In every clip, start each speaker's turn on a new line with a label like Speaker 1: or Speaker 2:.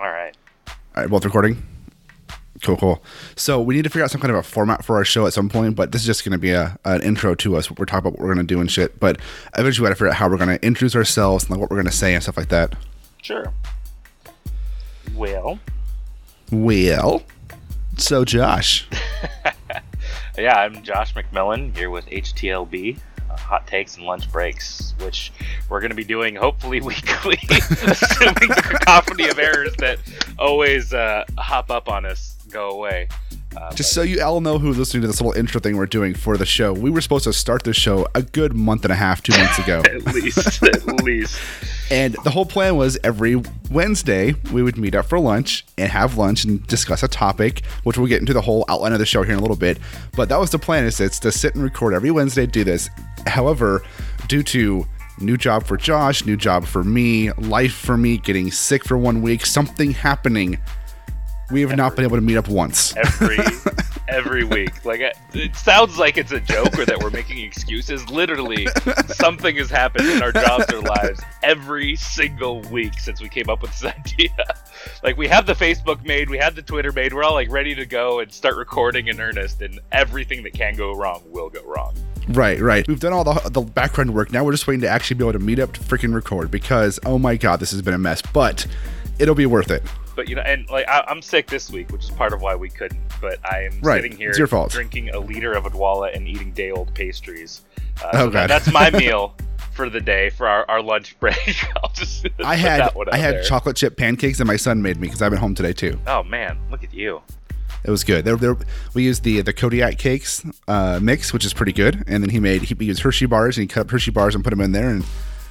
Speaker 1: All right.
Speaker 2: All right, both recording. Cool, cool. So we need to figure out some kind of a format for our show at some point, but this is just going to be a an intro to us. We're talking about what we're going to do and shit. But eventually, we got to figure out how we're going to introduce ourselves and like what we're going to say and stuff like that.
Speaker 1: Sure. Well,
Speaker 2: Well, so Josh,
Speaker 1: yeah, I'm Josh McMillan here with HTLB, Hot Takes and Lunch Breaks, which we're going to be doing hopefully weekly, assuming the cacophony of errors that always uh, hop up on us go away. Uh,
Speaker 2: just so you all know who's listening to this little intro thing we're doing for the show, we were supposed to start the show a good month and a half, two months ago.
Speaker 1: at least, at least.
Speaker 2: And the whole plan was every Wednesday we would meet up for lunch and have lunch and discuss a topic, which we'll get into the whole outline of the show here in a little bit. But that was the plan is it's to sit and record every Wednesday, do this. However, due to new job for Josh, new job for me, life for me, getting sick for one week, something happening, we have not been able to meet up once.
Speaker 1: every every week. Like it, it sounds like it's a joke or that we're making excuses. Literally, something has happened in our jobs or lives every single week since we came up with this idea. Like we have the Facebook made, we have the Twitter made. We're all like ready to go and start recording in earnest, and everything that can go wrong will go wrong.
Speaker 2: Right, right. We've done all the, the background work. Now we're just waiting to actually be able to meet up to freaking record because, oh my God, this has been a mess. But it'll be worth it.
Speaker 1: But you know, and like I, I'm sick this week, which is part of why we couldn't. But I am
Speaker 2: Right.
Speaker 1: sitting here
Speaker 2: It's your fault.
Speaker 1: drinking a liter of Adwala and eating day old pastries. Uh,
Speaker 2: Oh,
Speaker 1: so
Speaker 2: God.
Speaker 1: that's my meal for the day for our, our lunch break. I'll just
Speaker 2: I
Speaker 1: put
Speaker 2: had
Speaker 1: that one
Speaker 2: I had
Speaker 1: there.
Speaker 2: chocolate chip pancakes that my son made me because I've been home today too.
Speaker 1: Oh man, look at you.
Speaker 2: It was good. They're, they're, we used the the Kodiak cakes uh, mix, which is pretty good. And then he made he used Hershey bars and he cut up Hershey bars and put them in there, and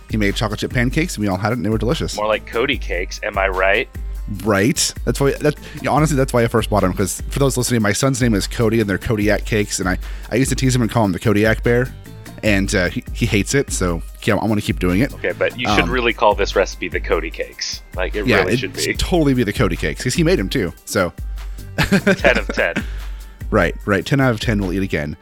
Speaker 2: he made chocolate chip pancakes, and we all had it, and they were delicious.
Speaker 1: More like Cody cakes, am I right?
Speaker 2: Right? That's why. That you know, honestly, that's why I first bought them because for those listening, my son's name is Cody, and they're Kodiak cakes, and I I used to tease him and call him the Kodiak bear, and uh, he, he hates it, so yeah, I want to keep doing it.
Speaker 1: Okay, but you should
Speaker 2: Um,
Speaker 1: really call this recipe the Cody cakes. Like it
Speaker 2: Yeah,
Speaker 1: really should be
Speaker 2: should totally be the Cody cakes because he made them too. So
Speaker 1: ten of ten.
Speaker 2: Right, right. Ten out of ten we'll eat again.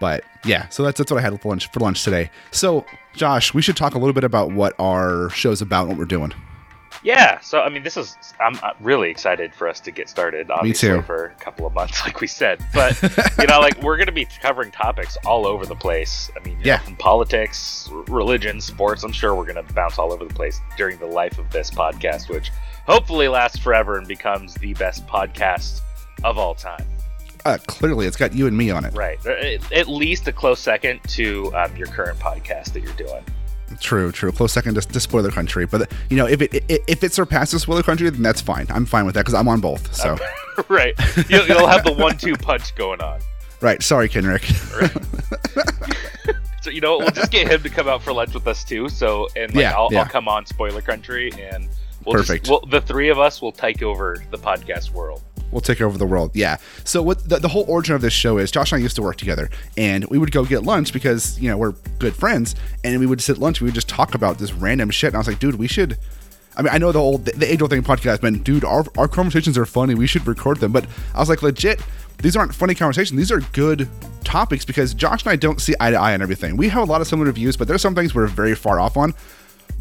Speaker 2: But yeah, so that's that's what I had for lunch for lunch today. So Josh, we should talk a little bit about what our show's about, and what we're doing.
Speaker 1: Yeah, so I mean, this is I'm uh, really excited for us to get started. Obviously,
Speaker 2: too.
Speaker 1: for a couple of months, like we said. But you know, like we're going to be covering topics all over the place. I mean,
Speaker 2: Yeah.
Speaker 1: know, from politics, religion, sports. I'm sure we're going to bounce all over the place during the life of this podcast, which hopefully lasts forever and becomes the best podcast of all time.
Speaker 2: Uh, clearly, it's got you and me on it.
Speaker 1: Right, at- least a close second to um, your current podcast that you're doing.
Speaker 2: True, true. Close second to, to spoiler country, but you know, if it if it surpasses spoiler country, then that's fine. I'm fine with that because I'm on both. So
Speaker 1: right, you'll, you'll have the one-two punch going on.
Speaker 2: right. Sorry, Kenrick.
Speaker 1: So you know, we'll just get him to come out for lunch with us too. So and like
Speaker 2: Yeah,
Speaker 1: I'll,
Speaker 2: yeah.
Speaker 1: I'll come on spoiler country and we'll
Speaker 2: Perfect.
Speaker 1: Just, we'll, the three of us will take over the podcast world.
Speaker 2: We'll take over the world. Yeah. So what the, the whole origin of this show is Josh and I used to work together and we would go get lunch because, you know, we're good friends and we would sit at lunch, we would just talk about this random shit. And I was like, dude, we should I mean, I know the old the age old thing podcast, man, dude, our, our conversations are funny. We should record them. But I was like, legit, these aren't funny conversations. These are good topics because Josh and I don't see eye to eye on everything. We have a lot of similar views, but there's some things we're very far off on.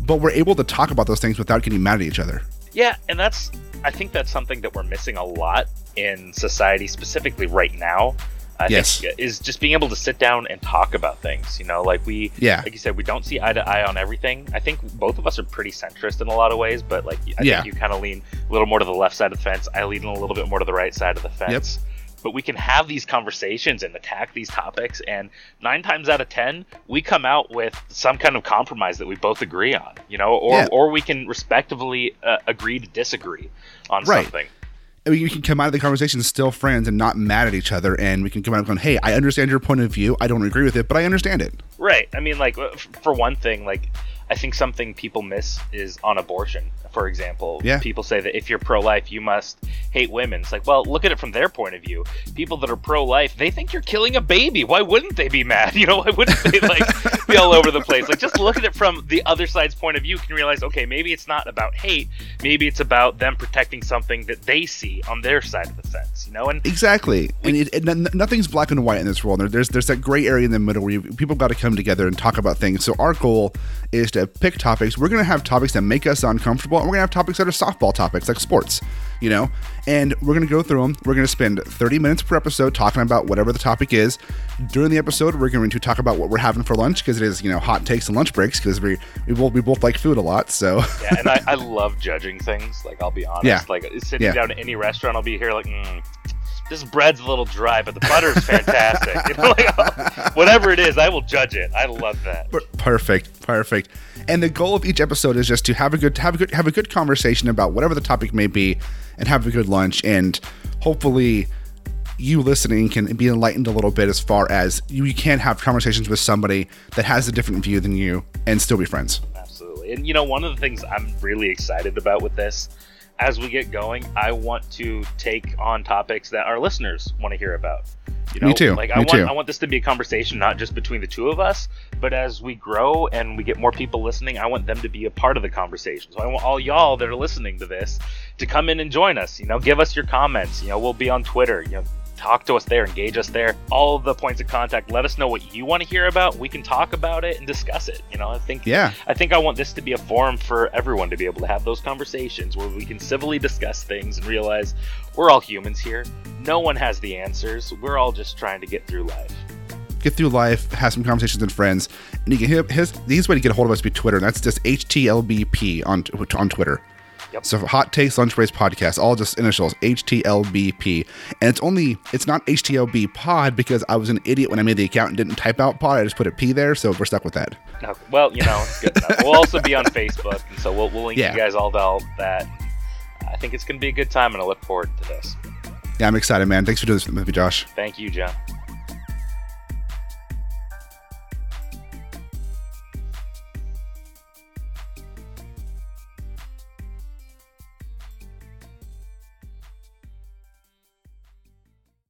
Speaker 2: But we're able to talk about those things without getting mad at each other.
Speaker 1: Yeah, and that's I think that's something that we're missing a lot in society, specifically right now. I
Speaker 2: Yes.
Speaker 1: think, is just being able to sit down and talk about things. You know, like we,
Speaker 2: Yeah.
Speaker 1: like you said, we don't see eye to eye on everything. I think both of us are pretty centrist in a lot of ways, but like I
Speaker 2: Yeah.
Speaker 1: think you kind of lean a little more to the left side of the fence. I lean a little bit more to the right side of the fence. But we can have these conversations and attack these topics, and nine times out of ten, we come out with some kind of compromise that we both agree on. You know, or
Speaker 2: Yeah.
Speaker 1: or we can respectively uh, agree to disagree on
Speaker 2: Right.
Speaker 1: something.
Speaker 2: I mean, you can come out of the conversation still friends and not mad at each other, and we can come out going, "Hey, I understand your point of view. I don't agree with it, but I understand it."
Speaker 1: Right. I mean, like, for one thing, like, I think something people miss is on abortion. For example,
Speaker 2: Yeah.
Speaker 1: people say that if you're pro-life, you must hate women. It's like, well, look at it from their point of view. People that are pro-life, they think you're killing a baby. Why wouldn't they be mad? You know, why wouldn't they like be all over the place? Like, just look at it from the other side's point of view. You can realize, okay, maybe it's not about hate. Maybe it's about them protecting something that they see on their side of the fence. You know, and
Speaker 2: Exactly, and it, it, nothing's black and white in this world. There's there's that gray area in the middle where you, people got to come together and talk about things. So our goal is to pick topics. We're going to have topics that make us uncomfortable, and we're going to have topics that are softball topics like sports, you know? And we're going to go through them. We're going to spend 30 minutes per episode talking about whatever the topic is. During the episode, we're going to talk about what we're having for lunch because it is, you know, hot takes and lunch breaks because we, we, both, we both like food a lot. So,
Speaker 1: yeah, and I, I love judging things. Like, I'll be honest.
Speaker 2: Yeah.
Speaker 1: Like, sitting
Speaker 2: Yeah.
Speaker 1: down at any restaurant, I'll be here like, mm, this bread's a little dry, but the butter's fantastic. you know, like, whatever it is, I will judge it. I love that.
Speaker 2: Perfect, perfect. And the goal of each episode is just to have a good have a good have a good conversation about whatever the topic may be, and have a good lunch, and hopefully you listening can be enlightened a little bit as far as you, you can have conversations with somebody that has a different view than you and still be friends.
Speaker 1: Absolutely. And you know, one of the things I'm really excited about with this, as we get going, I want to take on topics that our listeners want to hear about. You know,
Speaker 2: Me too.
Speaker 1: Like I
Speaker 2: Me
Speaker 1: want
Speaker 2: too.
Speaker 1: I want this to be a conversation not just between the two of us, but as we grow and we get more people listening, I want them to be a part of the conversation. So I want all y'all that are listening to this to come in and join us. You know, give us your comments. You know, we'll be on Twitter. You know, talk to us there, engage us there. All the points of contact. Let us know what you want to hear about. We can talk about it and discuss it. You know, I think
Speaker 2: Yeah.
Speaker 1: I think I want this to be a forum for everyone to be able to have those conversations where we can civilly discuss things and realize we're all humans here. No one has the answers. We're all just trying to get through life.
Speaker 2: Get through life, have some conversations with friends, and you can hit his the easiest way to get a hold of us be Twitter. And that's just HTLBP on on Twitter.
Speaker 1: Yep.
Speaker 2: So hot takes lunch breaks podcast, all just initials HTLBP, and it's only it's not HTLB pod because I was an idiot when I made the account and didn't type out pod. I just put a P there, so we're stuck with that.
Speaker 1: Well, you know. We'll also be on Facebook, and so we'll, we'll link
Speaker 2: Yeah.
Speaker 1: you guys all to all that. I think it's going to be a good time, and I look forward to this.
Speaker 2: Yeah, I'm excited, man. Thanks for doing this with me, Josh.
Speaker 1: Thank you, John.